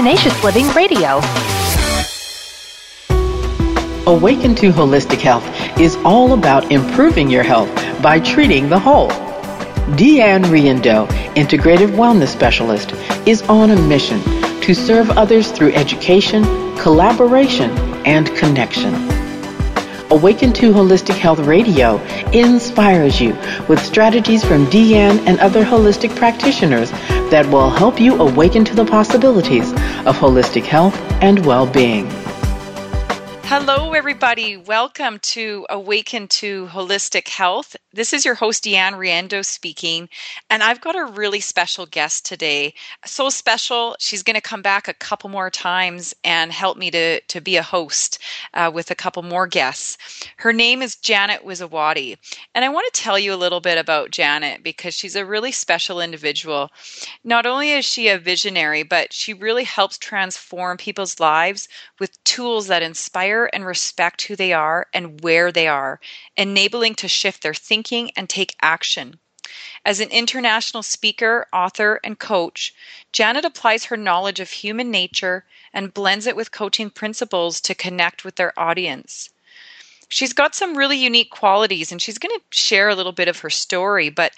Tenacious Living Radio. Awaken to Holistic Health is all about improving your health by treating the whole. DeeAnne Riendeau, Integrative Wellness Specialist, is on a mission to serve others through education, collaboration, and connection. Awaken to Holistic Health Radio inspires you with strategies from DeeAnne and other holistic practitioners that will help you awaken to the possibilities of holistic health and well-being. Hello, everybody. Welcome to Awaken to Holistic Health. This is your host, DeeAnne Riendeau speaking, and I've got a really special guest today. So special, she's going to come back a couple more times and help me to, to be a host uh, with a couple more guests. Her name is Janet Wiszowaty, and I want to tell you a little bit about Janet because she's a really special individual. Not only is she a visionary, but she really helps transform people's lives with tools that inspire and respect who they are and where they are, enabling to shift their thinking and take action. As an international speaker, author, and coach, Janet applies her knowledge of human nature and blends it with coaching principles to connect with their audience. She's got some really unique qualities, and she's going to share a little bit of her story, but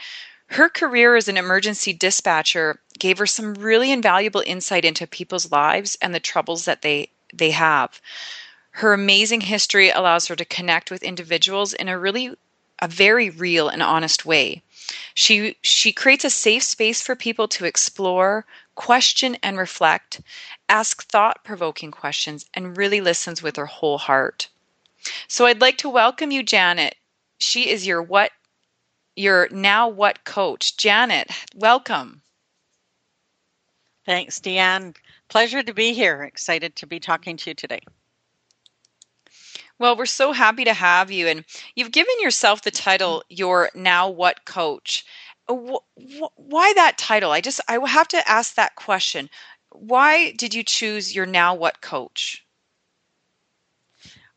her career as an emergency dispatcher gave her some really invaluable insight into people's lives and the troubles that they they have. Her amazing history allows her to connect with individuals in a really a very real and honest way. She she creates a safe space for people to explore, question and reflect, ask thought-provoking questions and really listens with her whole heart. So I'd like to welcome you Janet. She is your what your now what coach. Janet, welcome. Thanks, DeeAnne. Pleasure to be here. Excited to be talking to you today. Well, we're so happy to have you. And you've given yourself the title, Your Now What Coach. Uh, why that title? I just, I have to ask that question. Why did you choose your Now What Coach?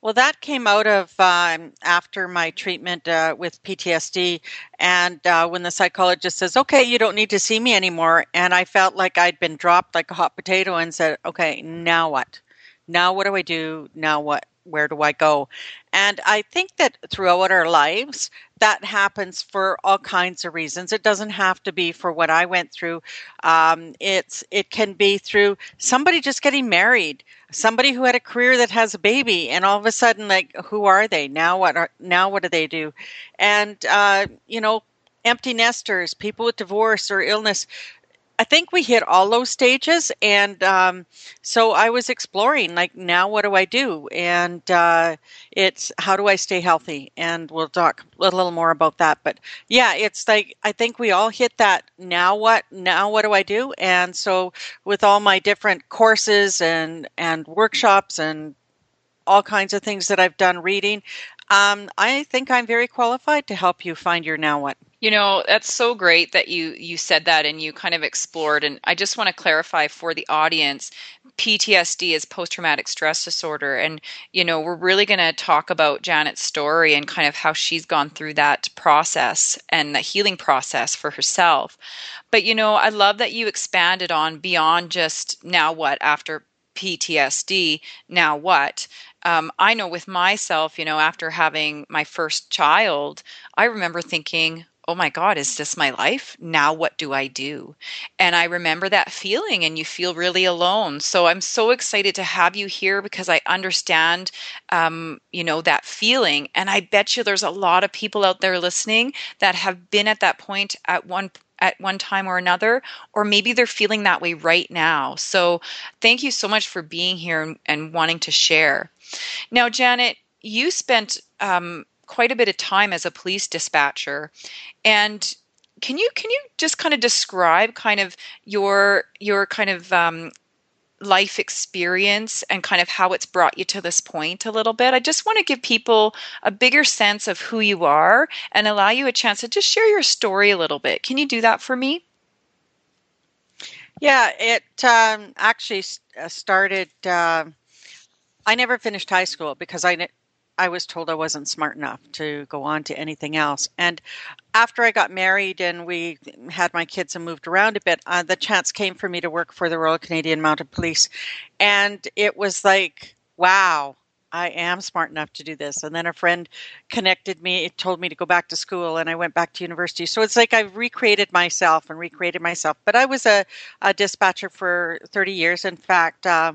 Well, that came out of um, after my treatment uh, with PTSD, and uh, when the psychologist says, "Okay, you don't need to see me anymore," and I felt like I'd been dropped like a hot potato, and said, "Okay, now what? Now what do I do? Now what? Where do I go? And I think that throughout our lives, that happens for all kinds of reasons. It doesn't have to be for what I went through. Um, it's it can be through somebody just getting married, somebody who had a career that has a baby, and all of a sudden, like, who are they now? What are now? What do they do? And uh, you know, empty nesters, people with divorce or illness. I think we hit all those stages, and um, so I was exploring like now what do I do, and uh, it's how do I stay healthy, and we'll talk a little more about that. But yeah, it's like I think we all hit that now what now what do I do, and so with all my different courses and and workshops and all kinds of things that I've done reading, um, I think I'm very qualified to help you find your now what. You know, that's so great that you you said that and you kind of explored and I just want to clarify for the audience PTSD is post traumatic stress disorder and you know, we're really going to talk about Janet's story and kind of how she's gone through that process and the healing process for herself. But you know, I love that you expanded on beyond just now what after PTSD, now what? Um, I know with myself, you know, after having my first child, I remember thinking, oh my God, is this my life? Now what do I do? And I remember that feeling, and you feel really alone. So I'm so excited to have you here because I understand, um, you know, that feeling. And I bet you there's a lot of people out there listening that have been at that point at one at one time or another, or maybe they're feeling that way right now. So, thank you so much for being here and, and wanting to share. Now, Janet, you spent um, quite a bit of time as a police dispatcher and can you can you just kind of describe kind of your your kind of um, life experience and kind of how it's brought you to this point a little bit. I just want to give people a bigger sense of who you are and allow you a chance to just share your story a little bit. Can you do that for me? Yeah, it um, actually uh, started. Uh, I never finished high school because I I was told I wasn't smart enough to go on to anything else. And after I got married and we had my kids and moved around a bit, uh, the chance came for me to work for the Royal Canadian Mounted Police. And it was like, wow, I am smart enough to do this. And then a friend connected me, told me to go back to school, and I went back to university. So it's like I've recreated myself and recreated myself. But I was a, a dispatcher for 30 years. In fact, uh,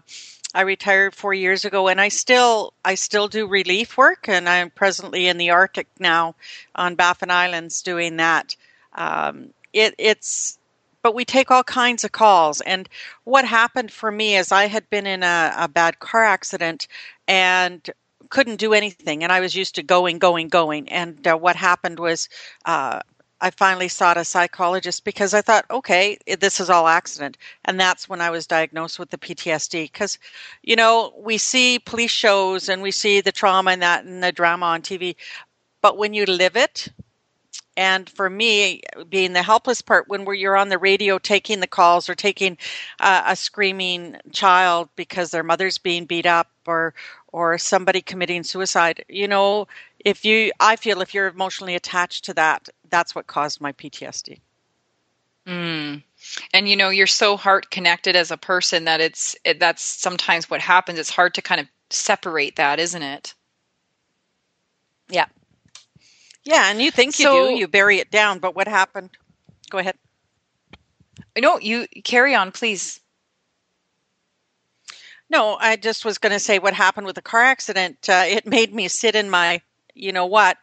I retired four years ago, and I still I still do relief work, and I'm presently in the Arctic now on Baffin Islands doing that. Um, it, it's but we take all kinds of calls. And what happened for me is I had been in a, a bad car accident and couldn't do anything, and I was used to going, going, going. And uh, what happened was uh, I finally sought a psychologist because I thought, okay, this is all accident. And that's when I was diagnosed with the PTSD. Because, you know, we see police shows and we see the trauma and that and the drama on TV. But when you live it, and for me, being the helpless part, when you're on the radio taking the calls or taking uh, a screaming child because their mother's being beat up or or somebody committing suicide, you know, if you, I feel if you're emotionally attached to that, that's what caused my PTSD. Mm. And you know, you're so heart connected as a person that it's it, that's sometimes what happens. It's hard to kind of separate that, isn't it? Yeah. Yeah, and you think you so, do, you bury it down, but what happened? Go ahead. No, you carry on, please. No, I just was going to say what happened with the car accident. Uh, it made me sit in my, you know what,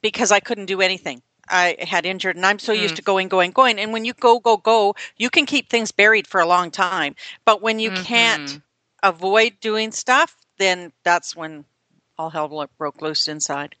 because I couldn't do anything. I had injured, and I'm so mm. used to going, going, going. And when you go, go, go, you can keep things buried for a long time. But when you mm-hmm. can't avoid doing stuff, then that's when all hell broke loose inside.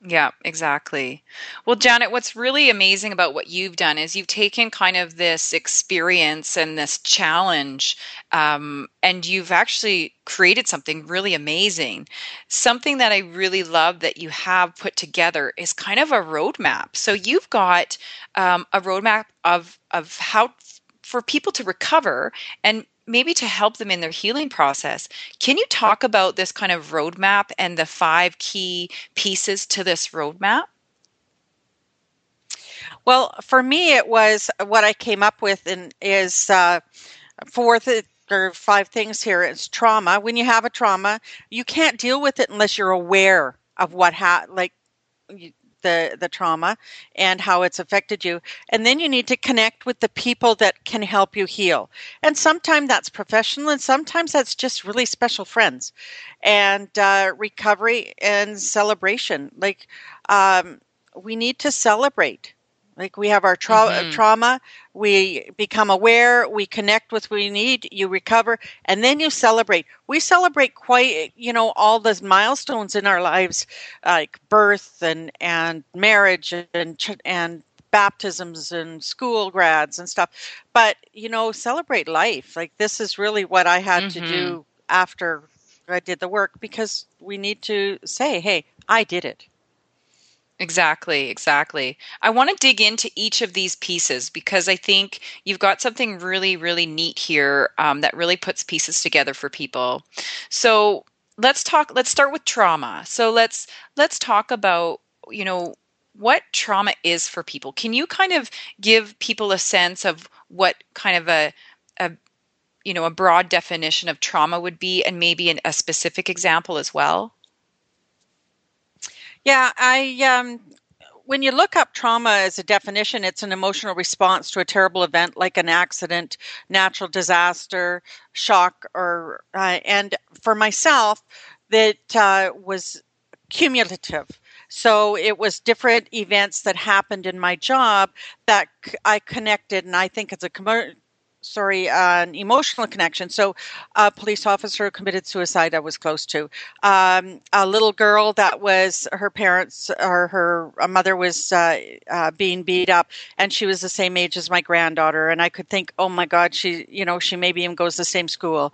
Yeah, exactly. Well, Janet, what's really amazing about what you've done is you've taken kind of this experience and this challenge, um, and you've actually created something really amazing. Something that I really love that you have put together is kind of a roadmap. So you've got um, a roadmap of of how for people to recover and maybe to help them in their healing process. Can you talk about this kind of roadmap and the five key pieces to this roadmap? Well, for me, it was what I came up with, and is uh, four th- or five things here. It's trauma. When you have a trauma, you can't deal with it unless you're aware of what ha- like the the trauma and how it's affected you. And then you need to connect with the people that can help you heal. And sometimes that's professional and sometimes that's just really special friends. And uh, recovery and celebration. Like um, we need to celebrate like we have our tra- mm-hmm. trauma, we become aware, we connect with what we need, you recover, and then you celebrate. We celebrate quite, you know, all the milestones in our lives, like birth and and marriage and and baptisms and school grads and stuff. But you know, celebrate life. Like this is really what I had mm-hmm. to do mm-hmm. after I did the work because we need to say, "Hey, I did it." Exactly, exactly. I want to dig into each of these pieces because I think you've got something really, really neat here um, that really puts pieces together for people. So let's talk. Let's start with trauma. So let's let's talk about you know what trauma is for people. Can you kind of give people a sense of what kind of a, a you know a broad definition of trauma would be, and maybe an, a specific example as well? Yeah, I um, when you look up trauma as a definition, it's an emotional response to a terrible event like an accident, natural disaster, shock, or uh, and for myself, that uh, was cumulative. So it was different events that happened in my job that I connected, and I think it's a sorry, uh, an emotional connection. So, a police officer committed suicide, I was close to. Um, a little girl that was her parents or her mother was uh, uh, being beat up, and she was the same age as my granddaughter. And I could think, oh my God, she, you know, she maybe even goes to the same school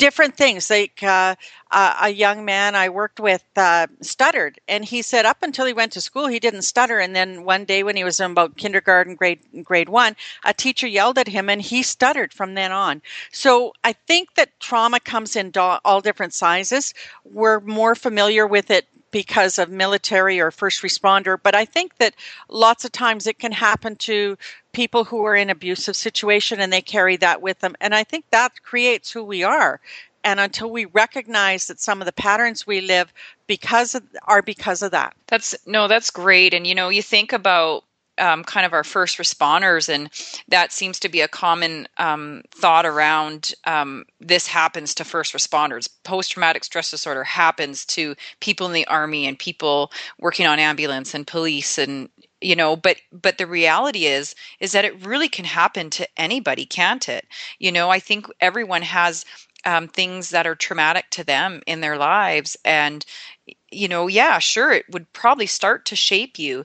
different things. Like uh, a young man I worked with uh, stuttered, and he said up until he went to school he didn't stutter, and then one day when he was in about kindergarten, grade grade one, a teacher yelled at him, and he stuttered from then on. So I think that trauma comes in do- all different sizes. We're more familiar with it because of military or first responder but i think that lots of times it can happen to people who are in abusive situation and they carry that with them. And i think that creates who we are. And until we recognize that some of the patterns we live because of, are because of that. That's no that's great. And you know you think about um, kind of our first responders, and that seems to be a common um, thought around um, this happens to first responders. Post traumatic stress disorder happens to people in the army and people working on ambulance and police and you know but but the reality is is that it really can happen to anybody can't it you know i think everyone has um, things that are traumatic to them in their lives and you know yeah sure it would probably start to shape you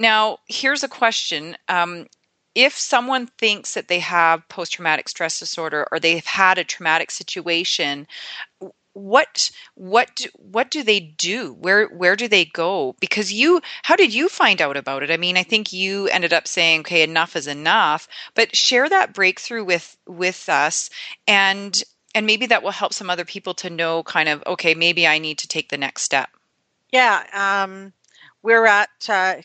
now, here's a question. Um, if someone thinks that they have post traumatic stress disorder or they've had a traumatic situation, what what what do they do? Where where do they go? Because you how did you find out about it? I mean i think you ended up saying okay enough is enough. But share that breakthrough with with us and and maybe that will help some other people to know kind of okay maybe i need to take the next step. Yeah um, we're at uh,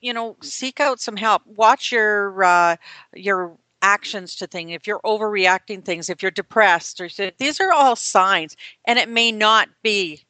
you know, seek out some help. Watch your uh, your actions to things. If you're overreacting things, if you're depressed, or these are all signs, and it may not be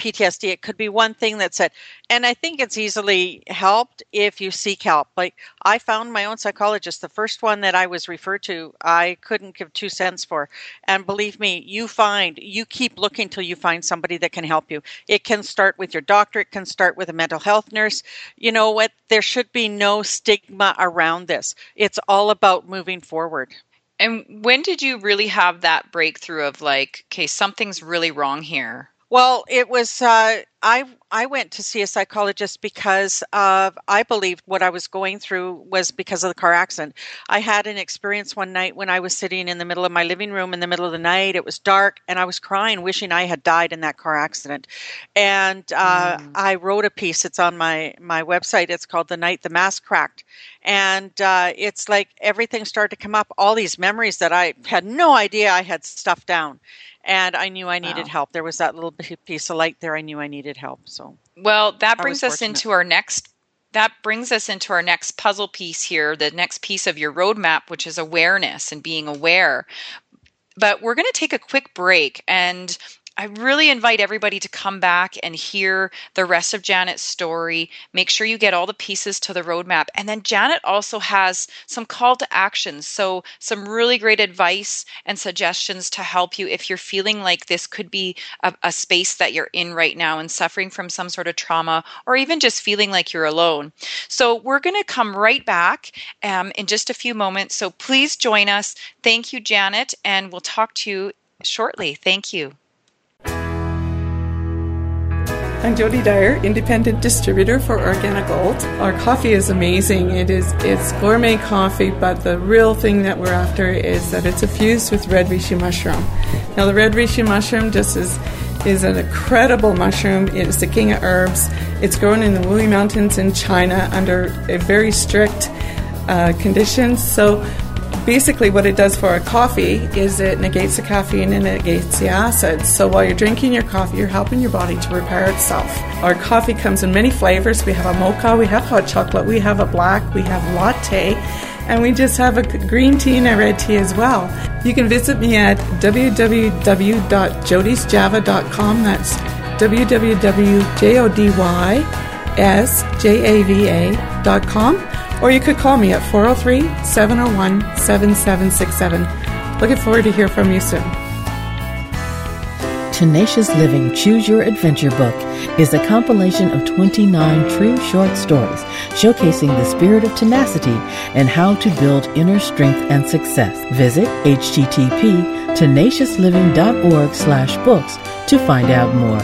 PTSD. It could be one thing that said, and I think it's easily helped if you seek help. Like I found my own psychologist, the first one that I was referred to, I couldn't give two cents for. And believe me, you find, you keep looking till you find somebody that can help you. It can start with your doctor, it can start with a mental health nurse. You know what? There should be no stigma around this. It's all about moving forward. And when did you really have that breakthrough of like, okay, something's really wrong here? Well, it was uh, I I went to see a psychologist because of I believed what I was going through was because of the car accident. I had an experience one night when I was sitting in the middle of my living room in the middle of the night. It was dark, and I was crying, wishing I had died in that car accident. And uh, mm. I wrote a piece. It's on my my website. It's called "The Night the Mask Cracked," and uh, it's like everything started to come up. All these memories that I had no idea I had stuffed down and I knew I needed wow. help. There was that little piece of light there. I knew I needed help. So, well, that brings us into our next. That brings us into our next puzzle piece here, the next piece of your roadmap, which is awareness and being aware. But we're going to take a quick break and I really invite everybody to come back and hear the rest of Janet's story. Make sure you get all the pieces to the roadmap. And then Janet also has some call to actions. So, some really great advice and suggestions to help you if you're feeling like this could be a, a space that you're in right now and suffering from some sort of trauma or even just feeling like you're alone. So, we're going to come right back um, in just a few moments. So, please join us. Thank you, Janet, and we'll talk to you shortly. Thank you. I'm Jody Dyer, independent distributor for Organic Gold. Our coffee is amazing. It is it's gourmet coffee, but the real thing that we're after is that it's infused with red reishi mushroom. Now the red reishi mushroom just is is an incredible mushroom. It is the king of herbs. It's grown in the Wuyi Mountains in China under very strict uh, conditions. So basically what it does for a coffee is it negates the caffeine and it negates the acids. So while you're drinking your coffee, you're helping your body to repair itself. Our coffee comes in many flavors. We have a mocha, we have hot chocolate, we have a black, we have latte, and we just have a green tea and a red tea as well. You can visit me at www.jodysjava.com. That's www.jodysjava.com or you could call me at 403 701 7767. Looking forward to hear from you soon. Tenacious Living Choose Your Adventure book is a compilation of 29 true short stories showcasing the spirit of tenacity and how to build inner strength and success. Visit http tenaciousliving.org slash books to find out more.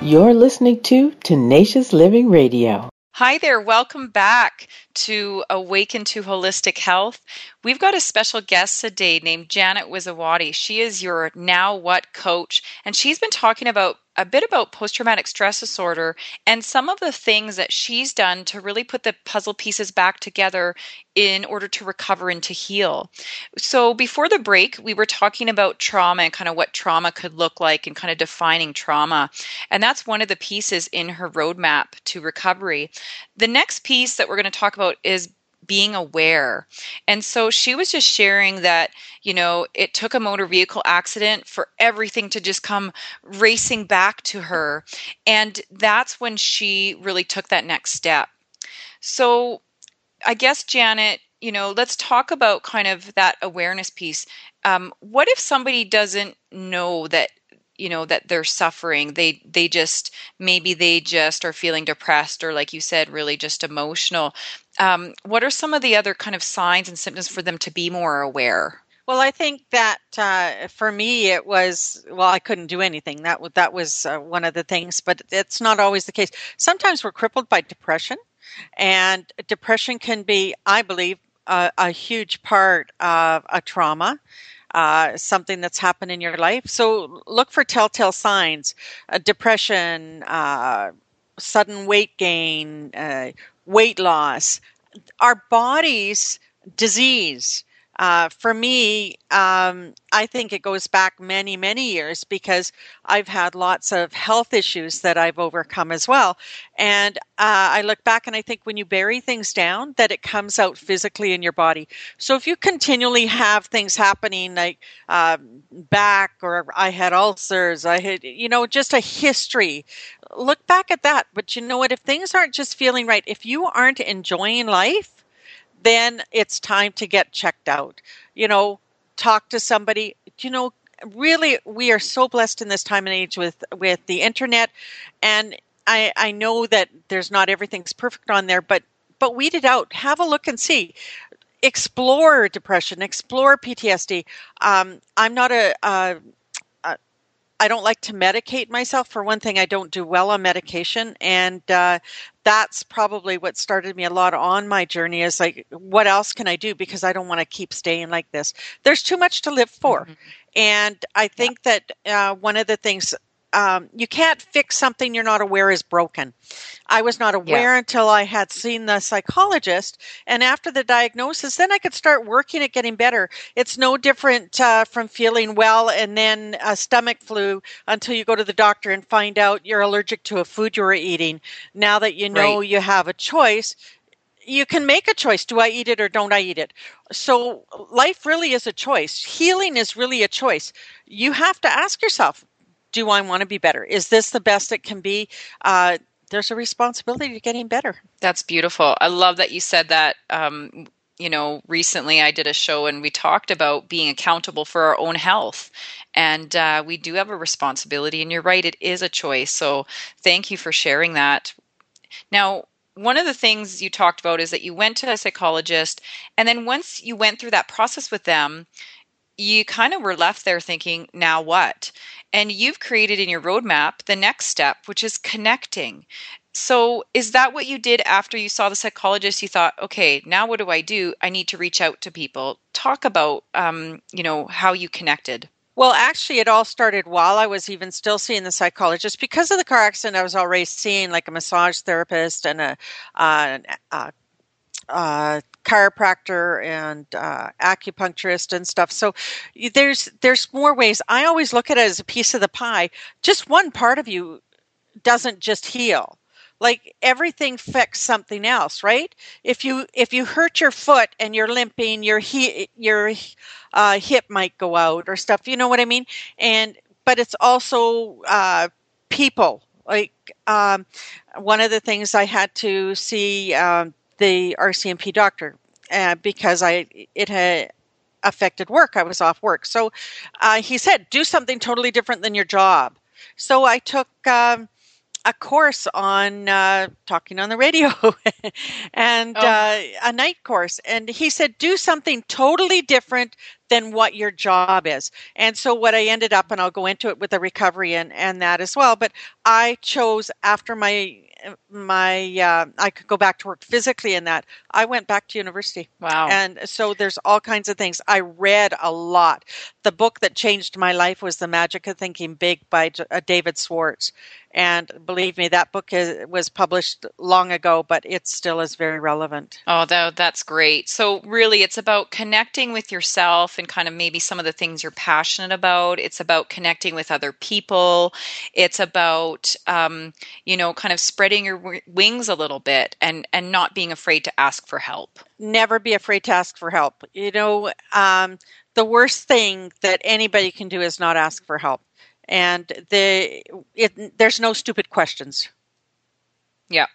You're listening to Tenacious Living Radio. Hi there. Welcome back to Awaken to Holistic Health. We've got a special guest today named Janet Wiszowaty. She is your Now What coach, and she's been talking about a bit about post traumatic stress disorder and some of the things that she's done to really put the puzzle pieces back together in order to recover and to heal. So, before the break, we were talking about trauma and kind of what trauma could look like and kind of defining trauma. And that's one of the pieces in her roadmap to recovery. The next piece that we're going to talk about is being aware. And so she was just sharing that, you know, it took a motor vehicle accident for everything to just come racing back to her. And that's when she really took that next step. So I guess, Janet, you know, let's talk about kind of that awareness piece. Um, what if somebody doesn't know that you know that they're suffering they they just maybe they just are feeling depressed or like you said really just emotional um, what are some of the other kind of signs and symptoms for them to be more aware well, I think that uh, for me, it was well, I couldn't do anything. That that was uh, one of the things, but it's not always the case. Sometimes we're crippled by depression, and depression can be, I believe, a, a huge part of a trauma uh, something that's happened in your life. So look for telltale signs: uh, depression, uh, sudden weight gain, uh, weight loss. Our bodies disease uh, for me, um, I think it goes back many, many years because I've had lots of health issues that I've overcome as well. And uh, I look back and I think when you bury things down, that it comes out physically in your body. So if you continually have things happening like uh, back or I had ulcers, I had, you know, just a history, look back at that. But you know what? If things aren't just feeling right, if you aren't enjoying life, then it's time to get checked out. You know, talk to somebody. You know, really, we are so blessed in this time and age with with the internet, and I I know that there's not everything's perfect on there, but but weed it out. Have a look and see. Explore depression. Explore PTSD. Um, I'm not a, a I don't like to medicate myself. For one thing, I don't do well on medication, and uh, that's probably what started me a lot on my journey. Is like, what else can I do? Because I don't want to keep staying like this. There's too much to live for, mm-hmm. and I think yeah. that uh, one of the things um, you can't fix something you're not aware is broken. I was not aware yeah. until I had seen the psychologist, and after the diagnosis, then I could start working at getting better. It's no different uh, from feeling well and then a stomach flu until you go to the doctor and find out you're allergic to a food you were eating. Now that you know right. you have a choice, you can make a choice do i eat it or don't i eat it so life really is a choice healing is really a choice you have to ask yourself do I want to be better? Is this the best it can be? Uh, there's a responsibility to getting better. That's beautiful. I love that you said that. Um, you know, recently I did a show and we talked about being accountable for our own health. And uh, we do have a responsibility. And you're right, it is a choice. So thank you for sharing that. Now, one of the things you talked about is that you went to a psychologist. And then once you went through that process with them, you kind of were left there thinking, now what? And you've created in your roadmap the next step, which is connecting. So, is that what you did after you saw the psychologist? You thought, okay, now what do I do? I need to reach out to people. Talk about, um, you know, how you connected. Well, actually, it all started while I was even still seeing the psychologist. Because of the car accident, I was already seeing like a massage therapist and a, uh, a uh, chiropractor and uh, acupuncturist and stuff. So there's there's more ways. I always look at it as a piece of the pie. Just one part of you doesn't just heal. Like everything affects something else, right? If you if you hurt your foot and you're limping, your he, your uh, hip might go out or stuff. You know what I mean? And but it's also uh, people. Like um, one of the things I had to see um, the RCMP doctor uh, because I it had affected work. I was off work, so uh, he said, "Do something totally different than your job." So I took. Um, a course on uh, talking on the radio and oh. uh, a night course. And he said, do something totally different than what your job is. And so, what I ended up, and I'll go into it with the recovery and, and that as well, but I chose after my my uh, I could go back to work physically in that, I went back to university. Wow. And so there's all kinds of things. I read a lot. The book that changed my life was The Magic of Thinking Big by uh, David Schwartz. And believe me, that book is, was published long ago, but it still is very relevant. Oh, that, that's great. So, really, it's about connecting with yourself and kind of maybe some of the things you're passionate about. It's about connecting with other people. It's about, um, you know, kind of spreading your w- wings a little bit and, and not being afraid to ask for help. Never be afraid to ask for help. You know, um, the worst thing that anybody can do is not ask for help and the it, there's no stupid questions. Yeah,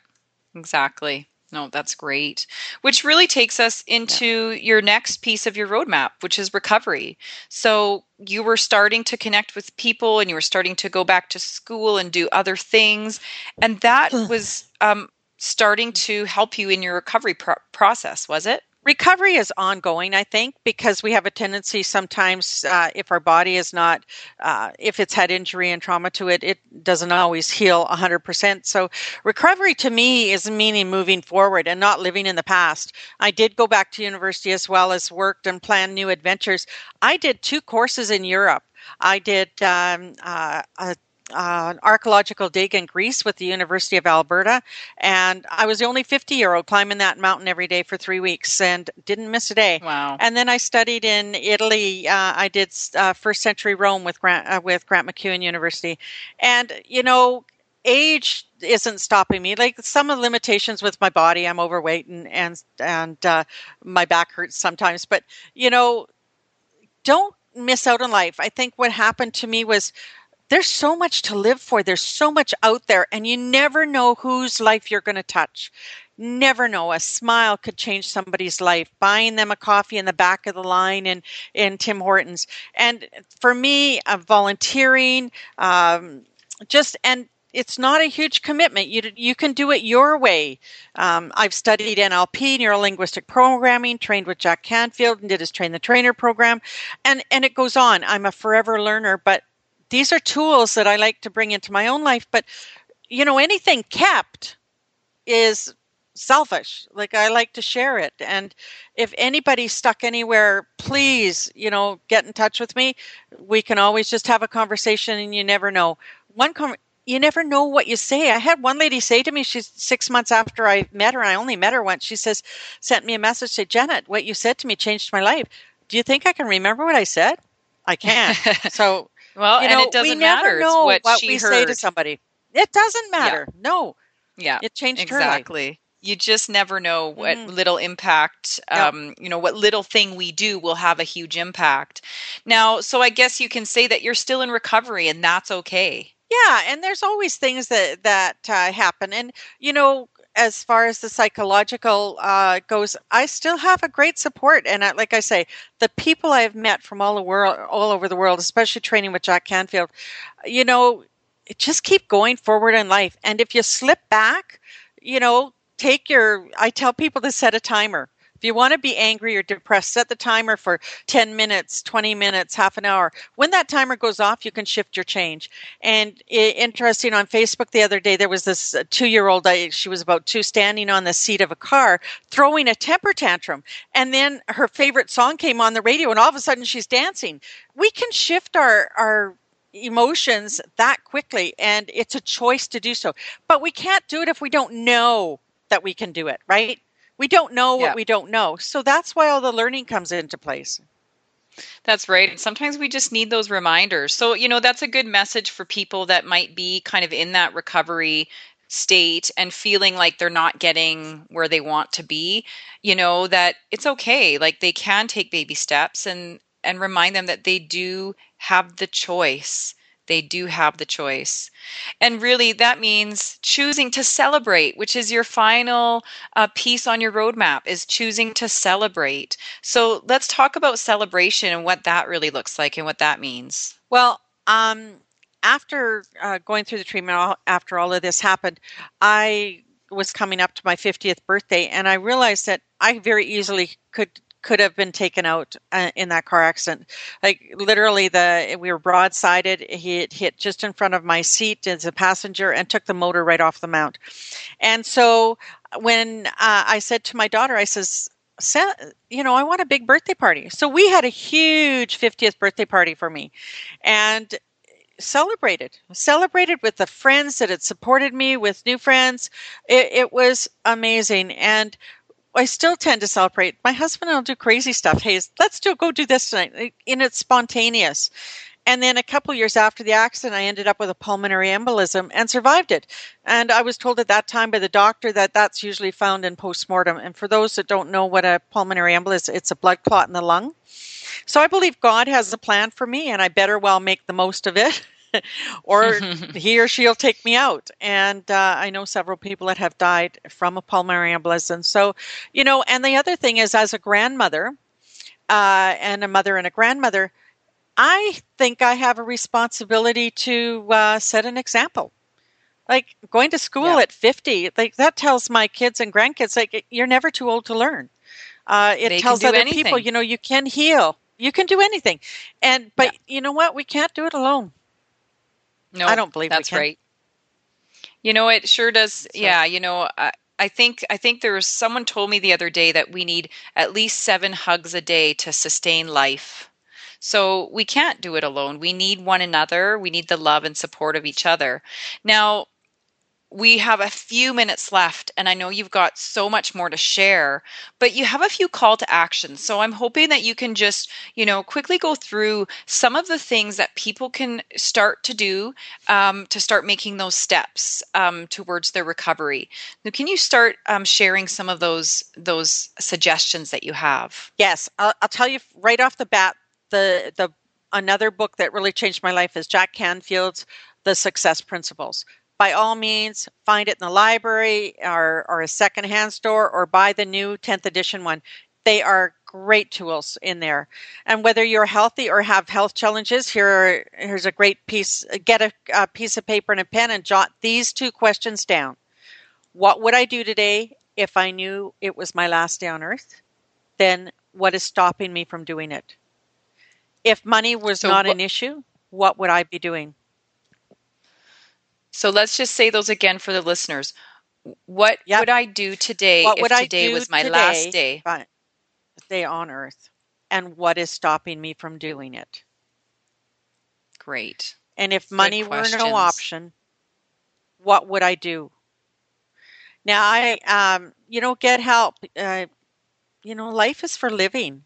exactly. No, that's great. Which really takes us into yeah. your next piece of your roadmap, which is recovery. So you were starting to connect with people and you were starting to go back to school and do other things. And that was um, starting to help you in your recovery pro- process, was it? Recovery is ongoing i think because we have a tendency sometimes uh, if our body is not uh, if it's had injury and trauma to it it doesn't always heal 100% so recovery to me is meaning moving forward and not living in the past. I did go back to university as well as worked and planned new adventures. I did two courses in europe. I did um, uh, a uh, an archaeological dig in Greece with the University of Alberta, and I was the only 50 year old climbing that mountain every day for three weeks and didn't miss a day. Wow! And then I studied in Italy. Uh, I did uh, first century Rome with Grant uh, with Grant MacEwan University, and you know. Age isn't stopping me. Like some of the limitations with my body, I'm overweight and and and uh, my back hurts sometimes. But you know, don't miss out on life. I think what happened to me was there's so much to live for. There's so much out there, and you never know whose life you're going to touch. Never know. A smile could change somebody's life. Buying them a coffee in the back of the line in, in Tim Hortons. And for me, uh, volunteering, um, just, and it's not a huge commitment. You you can do it your way. Um, I've studied NLP, neuro linguistic programming, trained with Jack Canfield, and did his train the trainer program, and and it goes on. I'm a forever learner, but these are tools that I like to bring into my own life. But, you know, anything kept is selfish. Like I like to share it. And if anybody's stuck anywhere, please, you know, get in touch with me. We can always just have a conversation and you never know. One com- you never know what you say. I had one lady say to me, she's six months after I met her, and I only met her once. She says, sent me a message, say, Janet, what you said to me changed my life. Do you think I can remember what I said? I can't. so well, you know, and it doesn't we matter never know what, what we heard. say to somebody. It doesn't matter. Yeah. No. Yeah. It changed exactly. You just never know what mm-hmm. little impact, um, you know, what little thing we do will have a huge impact. Now, so I guess you can say that you're still in recovery, and that's okay. Yeah, and there's always things that that uh, happen, and you know, as far as the psychological uh, goes, I still have a great support. And I, like I say, the people I have met from all the world, all over the world, especially training with Jack Canfield, you know, just keep going forward in life. And if you slip back, you know, take your. I tell people to set a timer. If you want to be angry or depressed, set the timer for 10 minutes, 20 minutes, half an hour. When that timer goes off, you can shift your change. And interesting on Facebook the other day, there was this uh, two year old, she was about two, standing on the seat of a car throwing a temper tantrum. And then her favorite song came on the radio, and all of a sudden she's dancing. We can shift our, our emotions that quickly and it's a choice to do so but we can't do it if we don't know that we can do it right we don't know what yeah. we don't know. So that's why all the learning comes into place. That's right. And sometimes we just need those reminders. So, you know, that's a good message for people that might be kind of in that recovery state and feeling like they're not getting where they want to be, you know, that it's okay. Like they can take baby steps and and remind them that they do have the choice they do have the choice. And really, that means choosing to celebrate, which is your final uh, piece on your roadmap, is choosing to celebrate. So let's talk about celebration and what that really looks like and what that means. Well, um, after uh, going through the treatment, after all of this happened, I was coming up to my 50th birthday, and I realized that I very easily could could have been taken out uh, in that car accident. Like literally, the we were broadsided. He hit just in front of my seat as a passenger and took the motor right off the mount. And so when uh, I said to my daughter, I says, you know, I want a big birthday party. So we had a huge 50th birthday party for me. And celebrated celebrated with the friends that had supported me with new friends it, it, was amazing and i still tend to celebrate my husband and I'll do crazy stuff hey let's do go do this tonight and it's spontaneous and then a couple years after the accident, I ended up with a pulmonary embolism and survived it. And I was told at that time by the doctor that that's usually found in postmortem. And for those that don't know what a pulmonary embolism is, it's a blood clot in the lung. So I believe God has a plan for me, and I better well make the most of it. or he or she'll take me out. And uh, I know several people that have died from a pulmonary embolism. So, you know, and the other thing is, as a grandmother uh, and a mother and a grandmother, I think I have a responsibility to uh, set an example. Like going to school yeah. at 50, like that tells my kids and grandkids, like, you're never too old to learn. Uh, it they tells other anything. people, you know, you can heal. You can do anything. And, but yeah. you know what? We can't do it alone. No, I don't believe that's right. You know, it sure does. So. Yeah, you know, I, I think I think there was someone told me the other day that we need at least seven hugs a day to sustain life. So we can't do it alone. We need one another. We need the love and support of each other. Now, we have a few minutes left and i know you've got so much more to share but you have a few call to action so i'm hoping that you can just you know quickly go through some of the things that people can start to do um, to start making those steps um, towards their recovery. Now can you start um, sharing some of those those suggestions that you have? Yes. I'll, I'll tell you right off the bat the the another book that really changed my life is jack canfield's the success principles by all means, find it in the library or, or a secondhand store or buy the new 10th edition one. They are great tools in there. And whether you're healthy or have health challenges, here here's a great piece. Get a, a piece of paper and a pen and jot these two questions down. What would I do today if I knew it was my last day on earth? Then what is stopping me from doing it? If money was so not wh- an issue, what would I be doing? So let's just say those again for the listeners. What yep. would I do today what if today was my last day? Day on earth. And what is stopping me from doing it? Great. And if money were no option, what would I do? Now I um you know get help. Uh, you know life is for living.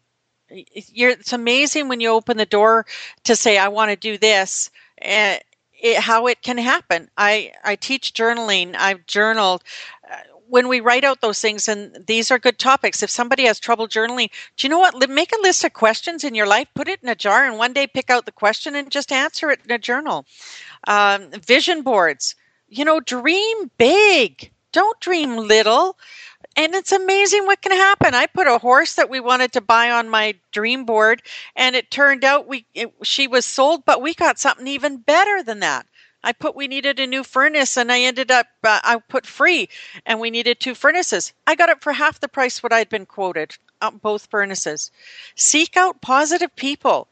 You're, it's amazing when you open the door to say I want to do this and it, how it can happen. I, I teach journaling. I've journaled. Uh, when we write out those things, and these are good topics. If somebody has trouble journaling, do you know what? Make a list of questions in your life, put it in a jar, and one day pick out the question and just answer it in a journal. Um, vision boards. You know, dream big. Don't dream little and it's amazing what can happen. I put a horse that we wanted to buy on my dream board, and it turned out we it, she was sold, but we got something even better than that. I put we needed a new furnace, and I ended up uh, I put free, and we needed two furnaces. I got it for half the price what I'd been quoted. Uh, both furnaces. Seek out positive people.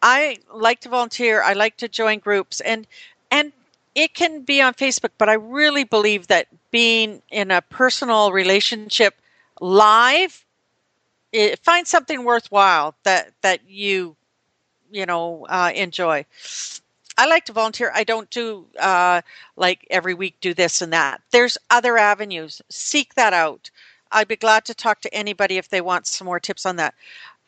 I like to volunteer. I like to join groups, and and it can be on Facebook, but I really believe that being in a personal relationship live, it, find something worthwhile that that you you know uh, enjoy. I like to volunteer. I don't do uh, like every week do this and that. There's other avenues. Seek that out. I'd be glad to talk to anybody if they want some more tips on that.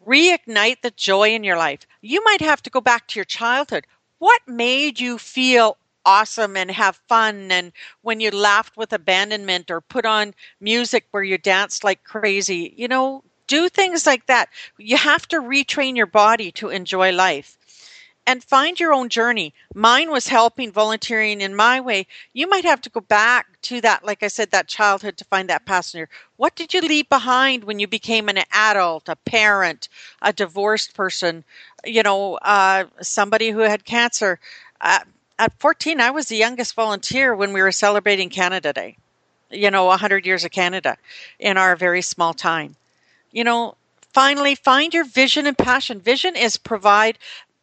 Reignite the joy in your life. You might have to go back to your childhood. What made you feel awesome and have fun. And when you laughed with abandonment or put on music where you danced like crazy you know do things like that. You have to retrain your body to enjoy life and find your own journey. Mine was helping volunteering in my way. You might have to go back to that like i said that childhood to find that passenger. What did you leave behind when you became an adult a parent a divorced person? You know uh, somebody who had cancer. Uh, at 14, I was the youngest volunteer when we were celebrating Canada Day. You know, 100 years of Canada in our very small time. You know, finally, find your vision and passion. Vision is provide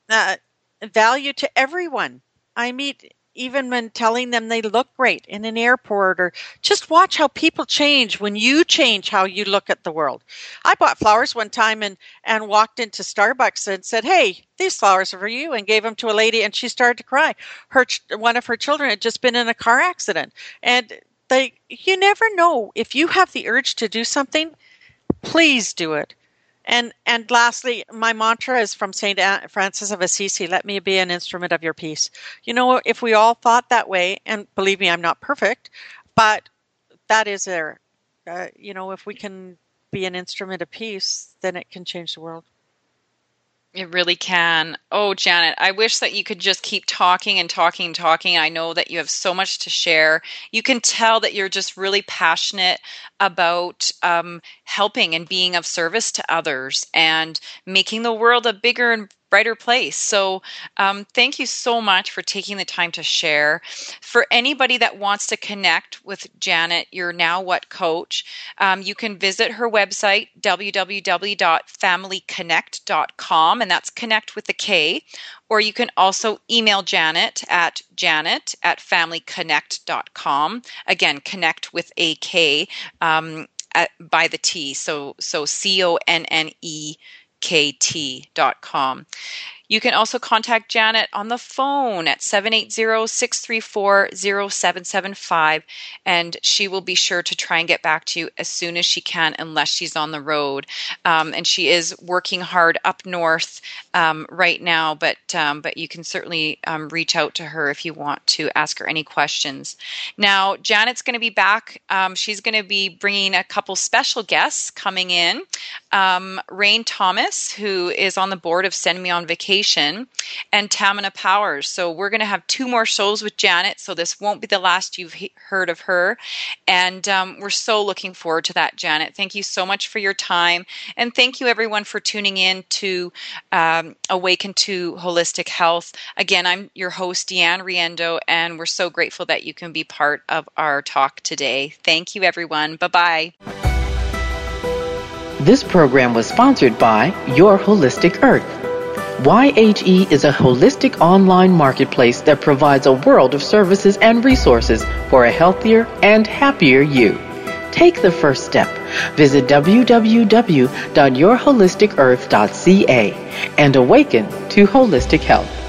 uh, value to everyone. I meet even when telling them they look great in an airport or just watch how people change when you change how you look at the world. I bought flowers one time and, and walked into Starbucks and said, Hey, these flowers are for you and gave them to a lady and she started to cry. Her, one of her children had just been in a car accident and they, you never know if you have the urge to do something, please do it. And and lastly, my mantra is from Saint Francis of Assisi: "Let me be an instrument of your peace." You know, if we all thought that way, and believe me, I'm not perfect, but that is there. Uh, you know, if we can be an instrument of peace, then it can change the world. It really can. Oh, Janet, I wish that you could just keep talking and talking and talking. I know that you have so much to share. You can tell that you're just really passionate about um, helping and being of service to others and making the world a bigger and brighter place. So, um, thank you so much for taking the time to share. For anybody that wants to connect with Janet, your Now What coach, um, you can visit her website, www.familyconnekt.com, and that's connect with the K. Or you can also email Janet at janet at familyconnekt.com. Again, connect with a K um, at, by the T. So, so C O N N E kt.com. You can also contact Janet on the phone at 780-634-0775 and she will be sure to try and get back to you as soon as she can unless she's on the road. Um, and she is working hard up north um, right now, but um, but you can certainly um, reach out to her if you want to ask her any questions. Now, Janet's going to be back. Um, she's going to be bringing a couple special guests coming in. Um, Rain Thomas, who is on the board of Send Me on Vacation and Tamina Powers. So we're going to have two more shows with Janet. So this won't be the last you've he- heard of her. And um, we're so looking forward to that, Janet. Thank you so much for your time. And thank you, everyone, for tuning in to um, Awaken to Holistic Health. Again, I'm your host, DeeAnne Riendeau, and we're so grateful that you can be part of our talk today. Thank you, everyone. Bye bye. This program was sponsored by Your Holistic Earth. YHE is a holistic online marketplace that provides a world of services and resources for a healthier and happier you. Take the first step. Visit www.yourholisticearth.ca and awaken to holistic health.